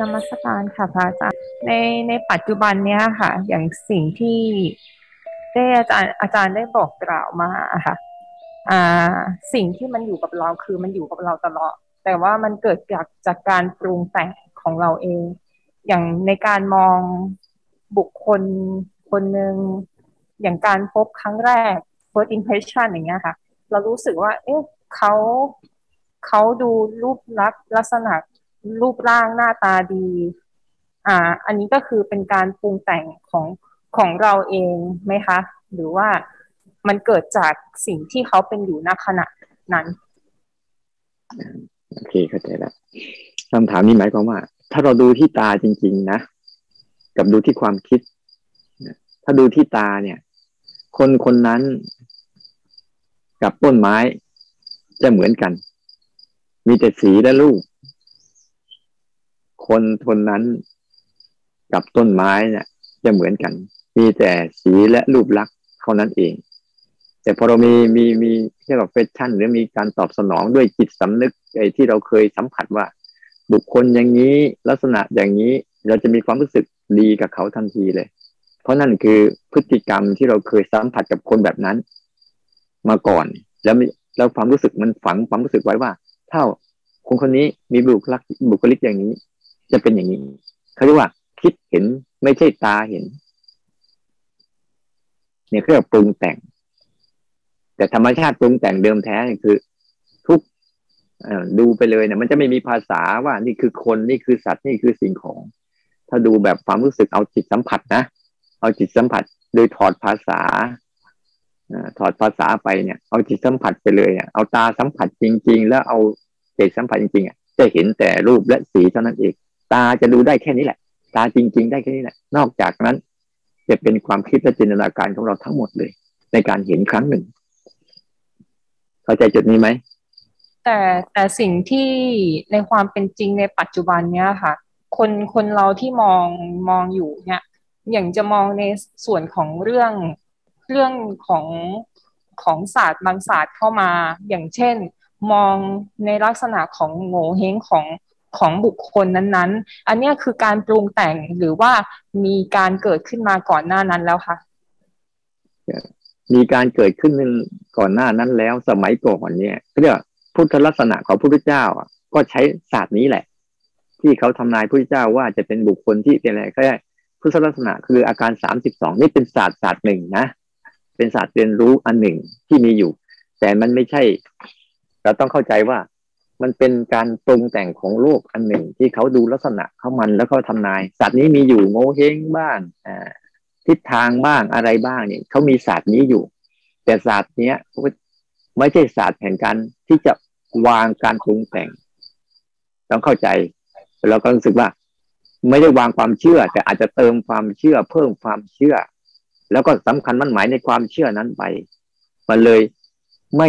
นมัสการค่ะพระอาจารย์ในในปัจจุบันเนี้ยค่ะ อย่างสิ่งที่ได้อาจารย์อาจารย์ได้บอกกล่าวมาค่ะ อ่า สิ่งที่มันอยู่กับเราคือมันอยู่กับเราตลอด แต่ว่ามันเกิดจากจากการปรุงแต่งของเราเอง อย่างในการมองบุคคลคนหนึ่งอย่างการพบครั้งแรก first impression อย่างเงี้ยค่ะ เรารู้สึกว่า เอ๊ะเขาเขาดูรูปลักษณ์ลักษณะ รูปร่างหน้าตาดี อ่า อันนี้ก็คือเป็นการปรุงแต่งของของเราเองไหมคะ หรือว่ามันเกิดจากสิ่งที่เขาเป็นอยู่ณขณะนั้นโอเคเข้าใจแล้วคำถามนี้หมายความว่า ถ้าเราดูที่ตาจริง ๆ นะ กับดูที่ความคิด ถ้าดูที่ตาเนี่ย คนคนนั้นกับต้นไม้จะเหมือนกัน มีแต่สีและรูป คนคนนั้นกับต้นไม้เนี่ย จะเหมือนกัน มีแต่สีและรูปลักษณ์เท่านั้นเอง แต่พอเรามีมีมีเรียกว่าเฟชั่น หรือมีการตอบสนองด้วยจิตสำนึกไอ้ที่เราเคยสัมผัสว่า บุคคลอย่างนี้ลักษณะอย่างนี้เราจะมีความรู้สึกดีกับเขาทันทีเลย เพราะนั่นคือพฤติกรรมที่เราเคยสัมผัสกับคนแบบนั้น มาก่อน แล้วแล้วความรู้สึกมันฝังความรู้สึกไว้ว่าถ้าคนคนนี้มีบุคลิกบุคลิกอย่างนี้ จะเป็นอย่างนี้เขาเรียกว่า คิดเห็นไม่ใช่ตาเห็น เนี่ยเรียกปรุงแต่ง แต่ธรรมชาติปรุงแต่งเดิมแท้คือ ทุกดูไปเลยเนี่ยมันจะไม่มีภาษาว่านี่คือคนนี่คือสัตว์นี่คือสิ่งของ ถ้าดูแบบความรู้สึกเอาจิตสัมผัสนะเอาจิตสัมผัส โดยถอดภาษาถอดภาษาไปเนี่ย เอาจิตสัมผัสไปเลยเนี่ยเอาตาสัมผัสจริง ๆ แล้วเอาใจสัมผัสจริงๆอะจะเห็นแต่รูปและสีเท่านั้นเอง ตาจะดูได้แค่นี้แหละ ตาจริง ๆ ได้แค่นี้แหละ นอกจากนั้น จะเป็นความคิดและจินตนาการของเราทั้งหมดเลย ในการเห็นครั้งหนึ่ง เข้าใจจุดนี้ไหมแต่แต่สิ่งที่ในความเป็นจริงในปัจจุบันเนี้ยค่ะ คนคนเราที่มองมองอยู่เนี่ย อย่างจะมองในส่วนของเรื่องเรื่องของของศาสตร์บางศาสตร์เข้ามา อย่างเช่น มองในลักษณะของโง่เฮงของ ของบุคคลนั้นๆ อันนี้คือการปรุงแต่งหรือว่ามีการเกิดขึ้นมาก่อนหน้านั้นแล้วคะมีการเกิดขึ้นก่อนหน้านั้นแล้วสมัยก่อนเนี่ยเรียกพุทธลักษณะของพระพุทธเจ้าก็ใช้ศาสตร์นี้แหละ ที่เขาทำนายพระพุทธเจ้าว่าจะเป็นบุคคลที่เป็นอะไรก็ได้พุทธลักษณะคืออาการสามสิบสองนี่เป็นศาสตร์ศาสตร์หนึ่งนะเป็นศาสตร์เรียนรู้อันหนึ่งที่มีอยู่ แต่มันไม่ใช่ เราต้องเข้าใจว่า มันเป็นการปรุงแต่งของโลกอันหนึ่งที่เขาดูลักษณะเขามันแล้วเขาทำนาย สัตว์นี้มีอยู่โงเฮงบ้างอ่าทิศทางบ้างอะไรบ้างเนี่ยเขามีศาสตร์นี้อยู่ แต่ศาสตร์เนี้ยไม่ใช่ศาสตร์แห่งการที่จะวางการปรุงแต่ง ต้องเข้าใจเราก็รู้สึกว่า ไม่ได้วางความเชื่อ แต่อาจจะเติมความเชื่อ เพิ่มความเชื่อ แล้วก็สำคัญมั่นหมายในความเชื่อนั้นไป มันเลยไม่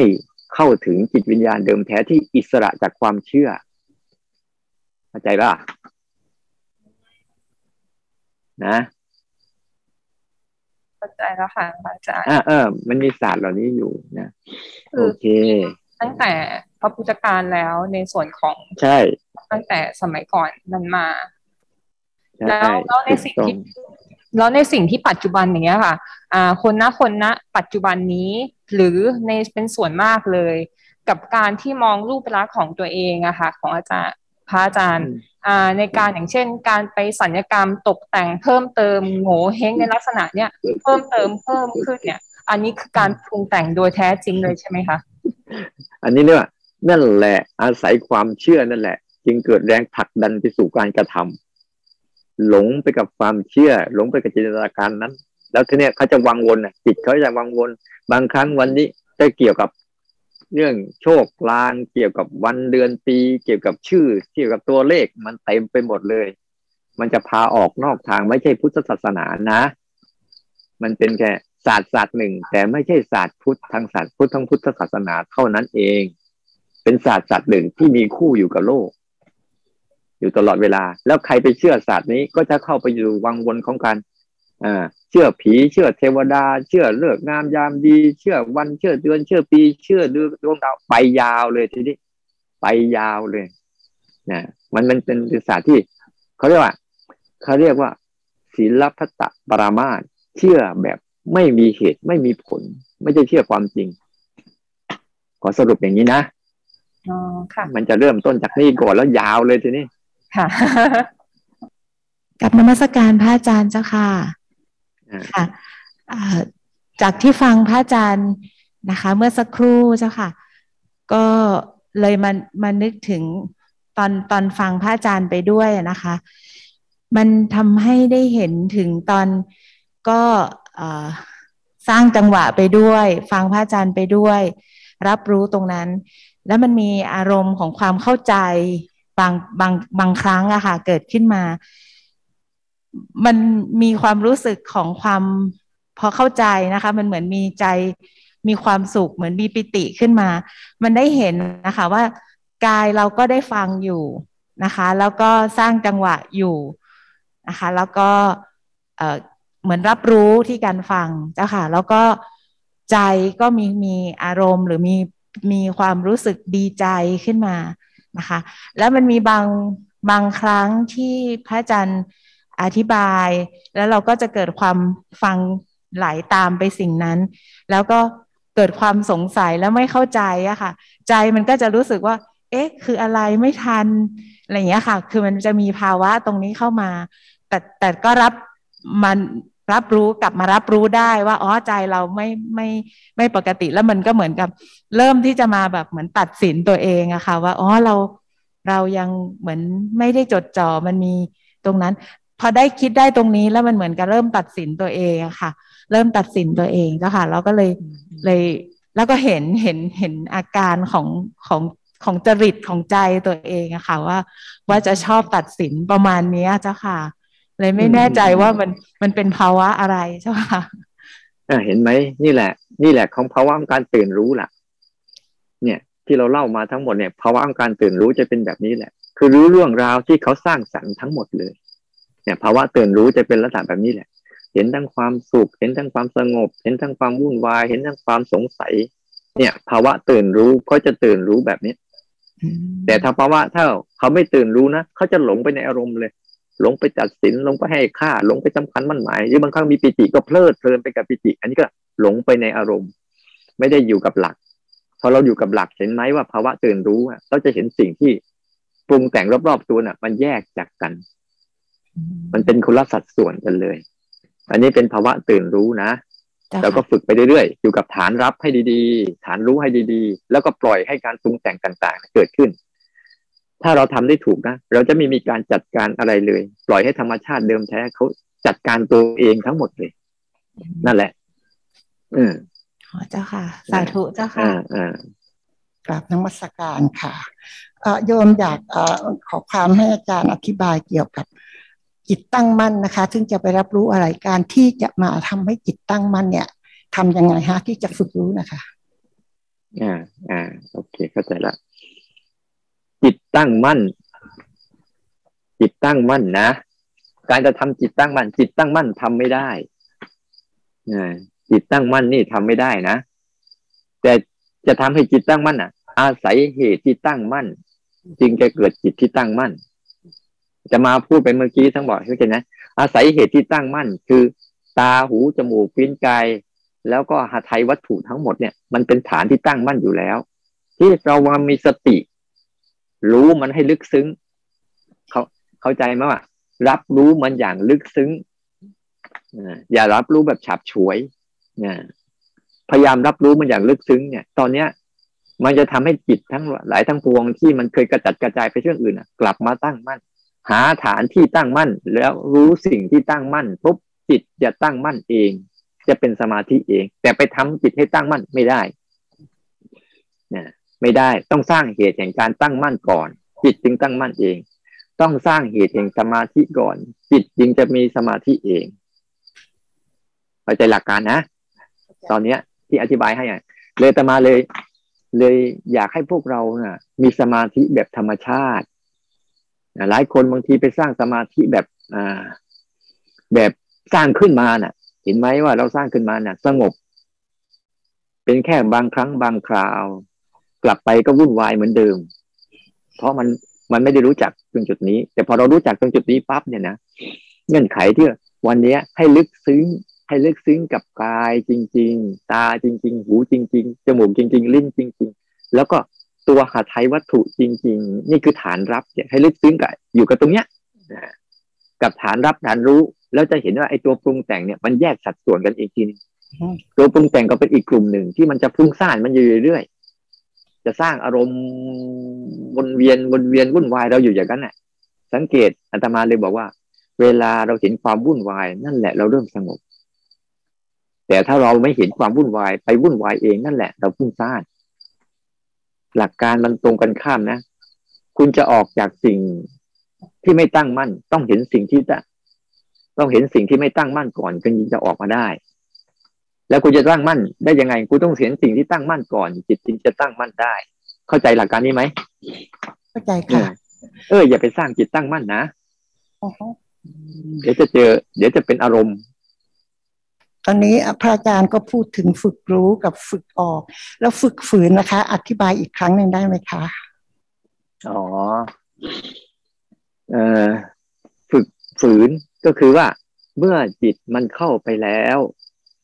เข้าถึงจิตวิญญาณเดิมแท้ที่อิสระจากความเชื่อเข้าใจป่ะนะเข้าใจแล้วค่ะอาจารย์อ่าเออ มันมีศาสตร์เหล่านี้อยู่นะโอเค ตั้งแต่พระพุทธการแล้วในส่วนของใช่ ตั้งแต่สมัยก่อนนั้นมา แล้วแล้วในสิ่งที่ แล้วในสิ่งที่ปัจจุบันอย่างเงี้ยค่ะอ่าคนนะคนนะปัจจุบันนี้หรือในเป็นส่วนมากเลย กับการที่มองรูปลักษณ์ของตัวเองอะค่ะของอาจารย์พระอาจารย์อ่าในการอย่างเช่น การไปสัญญกรรมตกแต่งเพิ่มเติมโง่เฮงในลักษณะเนี้ยเพิ่มเติมเพิ่มขึ้นเนี่ย อันนี้คือการปรุงแต่งโดยแท้จริงเลยใช่ไหมคะอันนี้เรียกว่านั่นแหละอาศัยความเชื่อนั่นแหละ จึงเกิดแรงผลักดันไปสู่การกระทำ หลงไปกับความเชื่อ หลงไปกับจินตนาการนั้น แล้วทีเนี้ยเขาจะวังวนอะจิตเขาจะวังวน บางครั้งวันนี้จะเกี่ยวกับเรื่องโชคลาง เกี่ยวกับวันเดือนปี เกี่ยวกับชื่อ เกี่ยวกับตัวเลขมันเต็มไปหมดเลย มันจะพาออกนอกทางไม่ใช่พุทธศาสนานะ มันเป็นแค่ศาสตร์ศาสตร์หนึ่ง แต่ไม่ใช่ศาสตร์พุทธทางศาสตร์พุทธทางพุทธศาสนาเท่านั้นเอง เป็นศาสตร์ศาสตร์หนึ่งที่มีคู่อยู่กับโลก อยู่ตลอดเวลา แล้วใครไปเชื่อศาสตร์นี้ก็จะเข้าไปอยู่วังวนของการอ่าเชื่อผี เชื่อเทวดา เชื่อเลิกงามยามดี เชื่อวันเชื่อเดือนเชื่อปี เชื่อดวงดาวไปยาวเลยทีนี้ไปยาวเลยนะมันมันเป็นศาสตร์ที่เขาเรียกว่าเขาเรียกว่าศีลพัตตปรามาสเชื่อแบบไม่มีเหตุไม่มีผล ไม่ใช่เชื่อความจริง ขอสรุปอย่างนี้นะอ๋อค่ะมันจะเริ่มต้นจากนี่ก่อนแล้วยาวเลยทีนี้ ค่ะกับนมัสการพระอาจารย์เจ้าค่ะค่ะจากที่ฟังพระอาจารย์นะคะ เมื่อสักครู่เจ้าค่ะ ก็เลยมามานึกถึงตอนตอนฟังพระอาจารย์ไปด้วยนะคะ มันทำให้ได้เห็นถึงตอนก็สร้างจังหวะไปด้วย ฟังพระอาจารย์ไปด้วย รับรู้ตรงนั้น แล้วมันมีอารมณ์ของความเข้าใจ บางบางบางครั้งอะค่ะ เกิดขึ้นมา มันมีความรู้สึกของความพอเข้าใจนะคะ มันเหมือนมีใจมีความสุขเหมือนมีปิติขึ้นมา มันได้เห็นนะคะ ว่ากายเราก็ได้ฟังอยู่นะคะ แล้วก็สร้างจังหวะอยู่นะคะ แล้วก็เหมือนรับรู้ที่การฟังเจ้าค่ะ แล้วก็ใจก็มีมีอารมณ์หรือมีมีความรู้สึกดีใจขึ้นมา นะคะ แล้วมันมีบางบางครั้งที่พระอาจารย์อธิบาย แล้วเราก็จะเกิดความฟังไหลาตามไปสิ่งนั้น แล้วก็เกิดความสงสัยแล้วไม่เข้าใจอะค่ะ ใจมันก็จะรู้สึกว่า เอ๊ะ คืออะไรไม่ทันอะไรอย่างเงี้ยค่ะ คือมันจะมีภาวะตรงนี้เข้ามา แต่แต่ก็รับมัน รับรู้กลับมารับรู้ได้ว่าอ๋อใจเราไม่ไม่ไม่ปกติแล้วมันก็เหมือนกับ เริ่มที่จะมาแบบเหมือนตัดสินตัวเองอะค่ะ ว่าอ๋อเราเรายังเหมือนไม่ได้จดจ่อมันมีตรงนั้น พอได้คิดได้ตรงนี้แล้วมันเหมือนกับเริ่มตัดสินตัวเองอะค่ะ เริ่มตัดสินตัวเองแล้วค่ะเราก็เลยเลยแล้วก็เห็นเห็นเห็นอาการของของของจริตของใจตัวเองอะค่ะ ว่าว่าจะชอบตัดสินประมาณนี้เจ้าค่ะ เลยไม่แน่ใจว่ามันมันเป็นภาวะอะไรใช่ไหมคะเห็นไหมนี่แหละ นี่แหละของภาวะของการตื่นรู้ล่ะ เนี่ยที่เราเล่ามาทั้งหมดเนี่ยภาวะของการตื่นรู้จะเป็นแบบนี้แหละ คือรู้เรื่องราวที่เขาสร้างสรรค์ทั้งหมดเลย เนี่ยภาวะตื่นรู้จะเป็นลักษณะแบบนี้แหละ เห็นทั้งความสุข เห็นทั้งความสงบ เห็นทั้งความวุ่นวาย เห็นทั้งความสงสัย เนี่ย ภาวะตื่นรู้ก็จะตื่นรู้แบบนี้ แต่ถ้าภาวะถ้าเขาไม่ตื่นรู้นะเขาจะหลงไปในอารมณ์เลย หลงไปตัดสินหลงไปให้ค่าหลงไปสำคัญมั่นหมายหรือบางครั้งมีปิติก็เพลิดเพลินไปกับปิติ อันนี้ก็หลงไปในอารมณ์ ไม่ได้อยู่กับหลักพอเราอยู่กับหลักเห็นไหมว่าภาวะตื่นรู้เราจะเห็นสิ่งที่ปรุงแต่งรอบๆตัวน่ะ มันแยกจากกัน มันเป็นคนละสัดส่วนกันเลย อันนี้เป็นภาวะตื่นรู้นะเราก็ฝึกไปเรื่อยๆ อยู่กับฐานรับให้ดีๆ ฐานรู้ให้ดีๆ แล้วก็ปล่อยให้การปรุงแต่งต่าง ๆ เกิดขึ้น ถ้าเราทำได้ถูกนะ เราจะไม่มีการจัดการอะไรเลย ปล่อยให้ธรรมชาติเดิมแท้เขาจัดการตัวเองทั้งหมดเลย นั่นแหละ อืมเจ้าค่ะ สาธุเจ้าค่ะอ่ากราบนมัสการค่ะโยมอยากอขอความให้อาจารย์อธิบายเกี่ยวกับจิตตั้งมั่นนะคะ ซึ่งจะไปรับรู้อะไรการที่จะมาทำให้จิตตั้งมั่นเนี่ยทํำยังไงฮะที่จะฝึกรู้นะคะ อ่า อ่า โอเค เข้าใจละจิ ตั้งมั่น จิตตั้งมั่นนะ การจะทำจิตตั้งมั่น จิตตั้งมั่นทำไม่ได้จิตตั้งมั่นนี่ทำไม่ได้นะ แต่จะทำให้จิตตั้งมั่นอะ อาศัยเหตุที่ตั้งมั่น จึงจะเกิดจิตที่ตั้งมั่น จะมาพูดไปเมื่อกี้ทั้งบอกเข้าใจนะอาศัยเหตุที่ตั้งมั่น คือ ตาหูจมูกลิ้นกายแล้วก็หาไทยวัตถุทั้งหมดเนี่ยมันเป็นฐานที่ตั้งมั่นอยู่แล้ว ที่เราวามีสติ รู้มันให้ลึกซึ้ง เขาเข้าใจไหมว่ารับรู้มันอย่างลึกซึ้งอย่ารับรู้แบบฉับฉวยพยายามรับรู้มันอย่างลึกซึ้ง เนี่ย ตอนเนี้ย มันจะทำให้จิตทั้งหลายทั้งปวงที่มันเคยกระจัดกระจายไปเรื่องอื่นกลับมาตั้งมั่น หาฐานที่ตั้งมั่น แล้วรู้สิ่งที่ตั้งมั่นปุ๊บจิตจะตั้งมั่นเอง จะเป็นสมาธิเอง แต่ไปทำจิตให้ตั้งมั่นไม่ได้ ไม่ได้ต้องสร้างเหตุแห่งการตั้งมั่นก่อน จิตจึงตั้งมั่นเอง ต้องสร้างเหตุแห่งสมาธิก่อน จิตจึงจะมีสมาธิเองเข้าใจหลักการนะ ตอนเนี้ย ที่อธิบายให้เลยตมาเลย เลยอยากให้พวกเรานะ่ะ มีสมาธิแบบธรรมชาติหลายคนบางทีไปสร้างสมาธิแบบอ่า แบบสร้างขึ้นมาน่ะ เห็นไหมว่าเราสร้างขึ้นมาน่ะ สงบ เป็นแค่บางครั้งบางคราว กลับไปก็วุ่นวายเหมือนเดิม เพราะมันมันไม่ได้รู้จักตรงจุดนี้ แต่พอเรารู้จักตรงจุดนี้ปั๊บเนี่ยนะเงื่อนไขที่วันนี้ให้ลึกซึ้ง ให้ลึกซึ้งกับกายจริง ๆ ตาจริง ๆ หูจริง ๆ จมูกจริง ๆ ลิ้นจริง ๆ แล้วก็ตัวหาไทยวัตถุจริง ๆ นี่คือฐานรับเนี่ยให้ลึกซึ้งกับอยู่กับตรงเนี้ยกับฐานรับฐานรู้ แล้วจะเห็นว่าไอ้ตัวปรุงแต่งเนี่ยมันแยกสัดส่วนกันอีกทีนึงตัวปรุงแต่งก็เป็นอีกกลุ่มหนึ่งที่มันจะฟุ้งซ่านมันอยู่เรื่อยๆ จะสร้างอารมณ์วนเวียนวนเวียนวุ่นวายเราอยู่อย่างนั้นแหละสังเกตอาตมาเลยบอกว่า เวลาเราเห็นความวุ่นวาย นั่นแหละเราเริ่มสงบ แต่ถ้าเราไม่เห็นความวุ่นวายไปวุ่นวายเองนั่นแหละ เราฟุ้งซ่านหลักการมันตรงกันข้ามนะ คุณจะออกจากสิ่งที่ไม่ตั้งมั่น ต้องเห็นสิ่งที่จะต้องเห็นสิ่งที่ไม่ตั้งมั่นก่อนจึงจะออกมาได้ แล้วคุณจะตั้งมั่นได้ยังไงคุณต้องเห็นสิ่งที่ตั้งมั่นก่อน จิตจึงจะตั้งมั่นได้ เข้าใจหลักการนี้ไหมเข้าใจค่ะเอออย่าไปสร้างจิตตั้งมั่นนะเดี๋ยวจะเจอ เดี๋ยวจะเป็นอารมณ์ตอนนี้พระอาจารย์ก็พูดถึงฝึกรู้กับฝึกออก แล้วฝึกฝืนนะคะ อธิบายอีกครั้งหนึ่งได้ไหมคะอ๋อเอ่อฝึกฝืนก็คือว่า เมื่อจิตมันเข้าไปแล้ว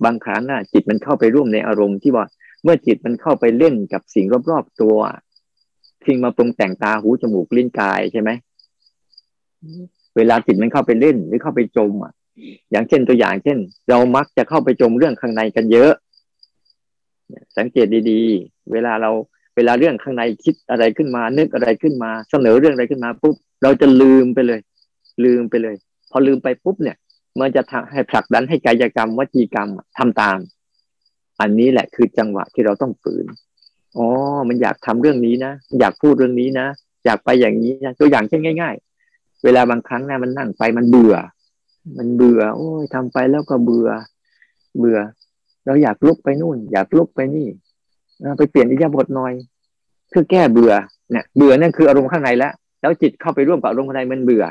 บางครั้งน่ะ จิตมันเข้าไปร่วมในอารมณ์ที่ว่า เมื่อจิตมันเข้าไปเล่นกับสิ่งรอบๆตัวสิ่งมาปรุงแต่งตาหูจมูกลิ้นกายใช่ไหมเวลาจิตมันเข้าไปเล่นหรือเข้าไปจมอะ อย่างเช่นตัวอย่างเช่น เรามักจะเข้าไปจมเรื่องข้างในกันเยอะ สังเกตดีๆ เวลาเราเวลาเรื่องข้างในคิดอะไรขึ้นมา นึกอะไรขึ้นมา เสนอเรื่องอะไรขึ้นมาปุ๊บเราจะลืมไปเลย ลืมไปเลย พอลืมไปปุ๊บเนี่ย มันจะทให้ผลักดันให้กายกรรมวจีกรรมทำตาม อันนี้แหละคือจังหวะที่เราต้องฝืนอ๋อมันอยากทำเรื่องนี้นะอยากพูดเรื่องนี้นะอยากไปอย่างนี้นะตัวอย่างเช่นง่าย ๆ เวลาบางครั้งนะมันนั่งไปมันเบื่อ มันเบื่อ โอ้ยทำไปแล้วก็เบื่อ เบื่อ เราอยากลุกไปนู่น อยากลุกไปนี่ไปเปลี่ยนอิยาบทหน่อยเพื่อแก้เบื่อเนี่ยเบื่อนั่นคืออารมณ์ข้างในแล้วแล้วจิตเข้าไปร่วมกับอารมณ์ข้างในมันเบื่อ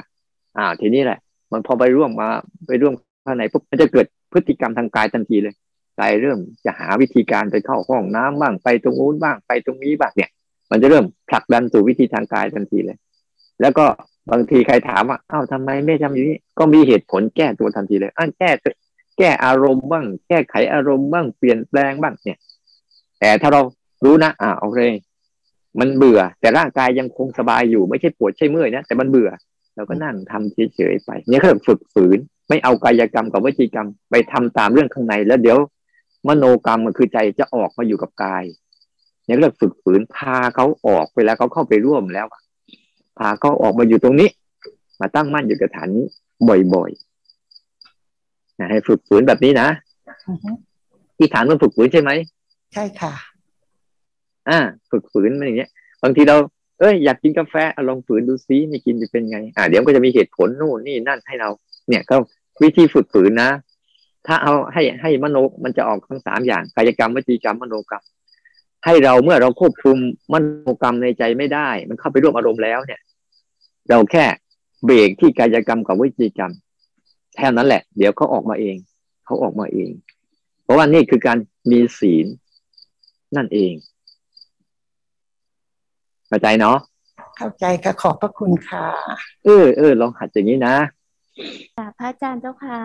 อ่าทีนี้แหละ มันพอไปร่วมมาไปร่วมข้างในปุ๊บมันจะเกิดพฤติกรรมทางกายทันทีเลยกายเริ่มจะหาวิธีการไปเข้าห้องน้ำบ้างไปตรงนู้นบ้างไปตรงนี้บ้างเนี่ย มันจะเริ่มผลักดันสู่วิธีทางกายทันทีเลย แล้วก็บางทีใครถามว่าอ้าวทำไมไม่ทำอย่างนี้ ก็มีเหตุผลแก้ตัวทันทีเลยอ้าแก้แก้อารมณ์บ้าง แก้ไขอารมณ์บ้างเปลี่ยนแปลงบ้างเนี่ย แต่ถ้าเรารู้นะอ่าโอเคมันเบื่อ แต่ร่างกายยังคงสบายอยู่ไม่ใช่ปวดใช่เมื่อยนะแต่มันเบื่อ เราก็นั่งทำเฉยๆไป เนี่ยเขาฝึกฝืน ไม่เอากายกรรมกับวิจีกรรม ไปทำตามเรื่องข้างใน แล้วเดี๋ยว มโนกรรมมันคือใจจะออกมาอยู่กับกาย เนี่ยเรียกฝึกฝืนพาเขาออกไปแล้วเขาเข้าไปร่วมแล้วพาเขาออกมาอยู่ตรงนี้ มาตั้งมั่นอยู่กับฐานนี้บ่อยๆให้ฝึกฝืนแบบนี้นะที่ฐานมันฝึกฝืนใช่ไหมใช่ค่ะ อ่า ฝึกฝืนมันอย่างเงี้ยบางทีเรา เอ้ยอยากกินกาแฟลองฝืนดูซิไม่กินจะเป็นไง อ่าเดี๋ยวก็จะมีเหตุผลนู่นนี่นั่นให้เรา เนี่ยก็วิธีฝึกฝืนนะ ถ้าเอาให้ให้มโนมันจะออกทั้งสามอย่างกายกรรมวิจีกรรมมโนกรรม ให้เราเมื่อเราควบคุมมโนกรรมในใจไม่ได้ มันเข้าไปร่วมอารมณ์แล้วเนี่ย เราแค่เบรกที่กายกรรมกับวิจีกรรมแค่นั้นแหละ เดี๋ยวเขาออกมาเองเขาออกมาเอง เพราะว่านี่คือการมีศีลนั่นเอง เข้าใจเนาะเข้าใจค่ะขอบพระคุณค่ะเออเออลองหัดอย่างนี้นะพระอาจารย์เจ้าค่ะ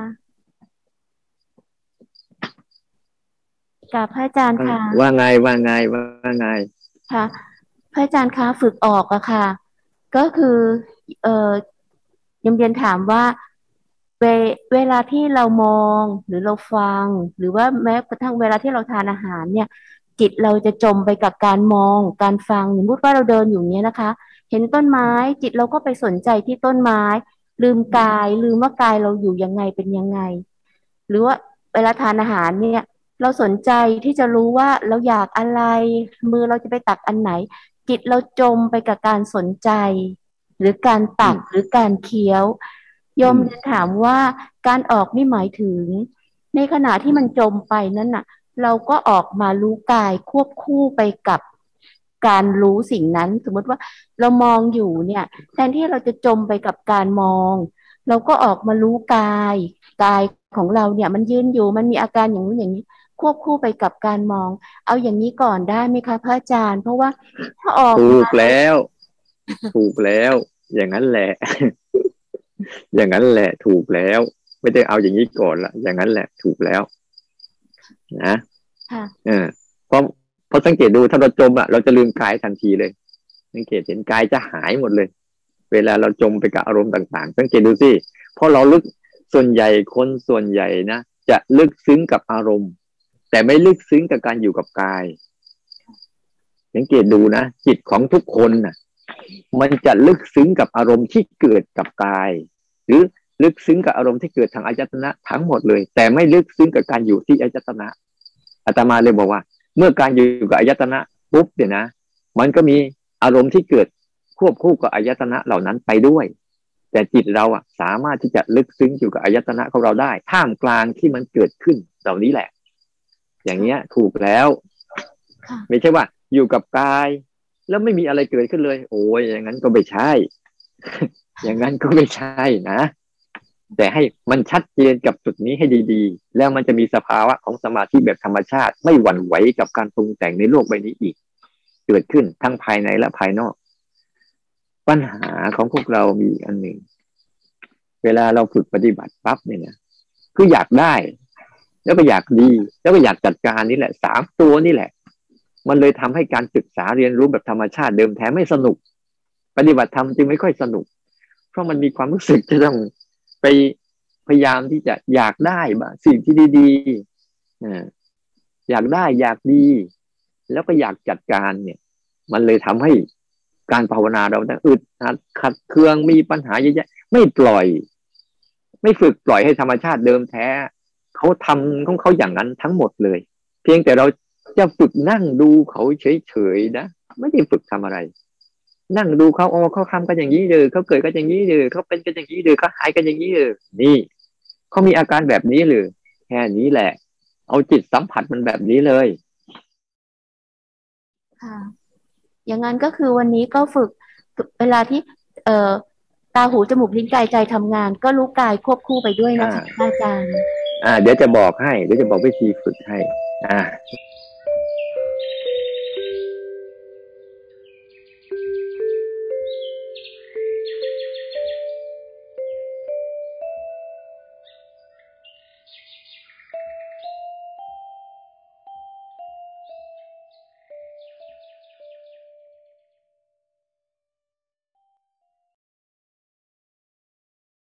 กับพระอาจารย์ค่ะ ว่าไงว่าไงว่าไงค่ะ พระอาจารย์คะฝึกออกอะค่ะ ก็คือ เอ่อยมเรียนถามว่าเวเวลาที่เรามองหรือเราฟัง หรือว่าแม้กระทั่งเวลาที่เราทานอาหารเนี่ย จิตเราจะจมไปกับการมองการฟังสมมติว่าเราเดินอยู่เนี้ยนะคะ เห็นต้นไม้จิตเราก็ไปสนใจที่ต้นไม้ ลืมกาย ลืมว่ากายเราอยู่ยังไงเป็นยังไง หรือว่าเวลาทานอาหารเนี่ย เราสนใจที่จะรู้ว่าเราอยากอะไร มือเราจะไปตักอันไหน จิตเราจมไปกับการสนใจ หรือการตักหรือการเคี้ยวยมจะถามว่าการออกนี่หมายถึง ในขณะที่มันจมไปนั้นน่ะ เราก็ออกมารู้กายควบคู่ไปกับการรู้สิ่งนั้น สมมติว่าเรามองอยู่เนี่ย แทนที่เราจะจมไปกับการมอง เราก็ออกมารู้กายกายของเราเนี่ย มันยืนอยู่มันมีอาการอย่างนู้นอย่างนี้ ควบคู่ไปกับการมอง เอาอย่างนี้ก่อนได้ไหมคะพระอาจารย์ เพราะว่าถ้าออกถูกแล้ว ถูกแล้ว อย่างนั้นแหละ อย่างนั้นแหละ ถูกแล้ว ไม่ได้เอาอย่างนี้ก่อนละอย่างนั้นแหละ ถูกแล้ว นะค่ะเออเพราะเพราะสังเกตดูถ้าเราจมอะเราจะลืมกายทันทีเลย สังเกตเห็นกายจะหายหมดเลย เวลาเราจมไปกับอารมณ์ต่างๆ สังเกตดูสิเพราะเราลึกส่วนใหญ่คนส่วนใหญ่นะจะลึกซึ้งกับอารมณ์ แต่ไม่ลึกซึ้งกับการอยู่กับกาย สังเกตดูนะจิตของทุกคนนะมันจะลึกซึ้งกับอารมณ์ที่เกิดกับกาย หรือ ลึกซึ้งกับอารมณ์ที่เกิดทางอายตนะทั้งหมดเลย แต่ไม่ลึกซึ้งกับการอยู่ที่อายตนะอาตมาเลยบอกว่า เมื่อการอยู่กับอายตนะปุ๊บเนี่ยนะ มันก็มีอารมณ์ที่เกิดควบคู่กับอายตนะเหล่านั้นไปด้วย แต่จิตเราอะสามารถที่จะลึกซึ้งอยู่กับอายตนะของเราได้ ท่ามกลางที่มันเกิดขึ้นเหล่านี้แหละ อย่างเนี้ยถูกแล้วค่ะไม่ใช่ว่า อยู่กับกาย แล้วไม่มีอะไรเกิดขึ้นเลย โอ้ยอย่างนั้นก็ไม่ใช่ อย่างนั้นก็ไม่ใช่นะ แต่ให้มันชัดเจนกับจุดนี้ให้ดีๆ แล้วมันจะมีสภาวะของสมาธิแบบธรรมชาติ ไม่หวั่นไหวกับการปรุงแต่งในโลกใบนี้อีก เกิดขึ้นทั้งภายในและภายนอก ปัญหาของพวกเรามีอันหนึ่ง เวลาเราฝึกปฏิบัติปั๊บเนี่ยนะคืออยากได้ แล้วก็อยากดี แล้วก็อยากจัดการนี่แหละสามตัวนี่แหละ มันเลยทำให้การศึกษาเรียนรู้แบบธรรมชาติเดิมแท้ไม่สนุก ปฏิบัติธรรมจึงไม่ค่อยสนุก เพราะมันมีความรู้สึกจะต้อง ไปพยายามที่จะอยากได้บ้างสิ่งที่ดีๆอยากได้อยากดี แล้วก็อยากจัดการเนี่ย มันเลยทำให้การภาวนาเราเนี่ยอึดอัดขัดเคืองมีปัญหาเยอะแยะไม่ปล่อย ไม่ฝึกปล่อยให้ธรรมชาติเดิมแท้เขาทำของเขาอย่างนั้นทั้งหมดเลย เพียงแต่เราจะฝึกนั่งดูเขาเฉยๆนะ ไม่ได้ฝึกทำอะไร นั่งดูเขาอ๋อเขาทำกันอย่างนี้เลยเขาเกิดกันอย่างนี้เลยเขาเป็นกันอย่างนี้เลยเขาหายกันอย่างนี้เลยนี่เขามีอาการแบบนี้เลยแค่นี้แหละ เอาจิตสัมผัสมันแบบนี้เลย ค่ะ อย่างนั้นก็คือวันนี้ก็ฝึกฝึกเวลาที่ เอ่อตาหูจมูกลิ้นกายใจทำงาน ก็รู้กายควบคู่ไปด้วยนะคะอ่าอาจารย์ อ่า เดี๋ยวจะบอกให้ เดี๋ยวจะบอกวิธีฝึกให้ อ่า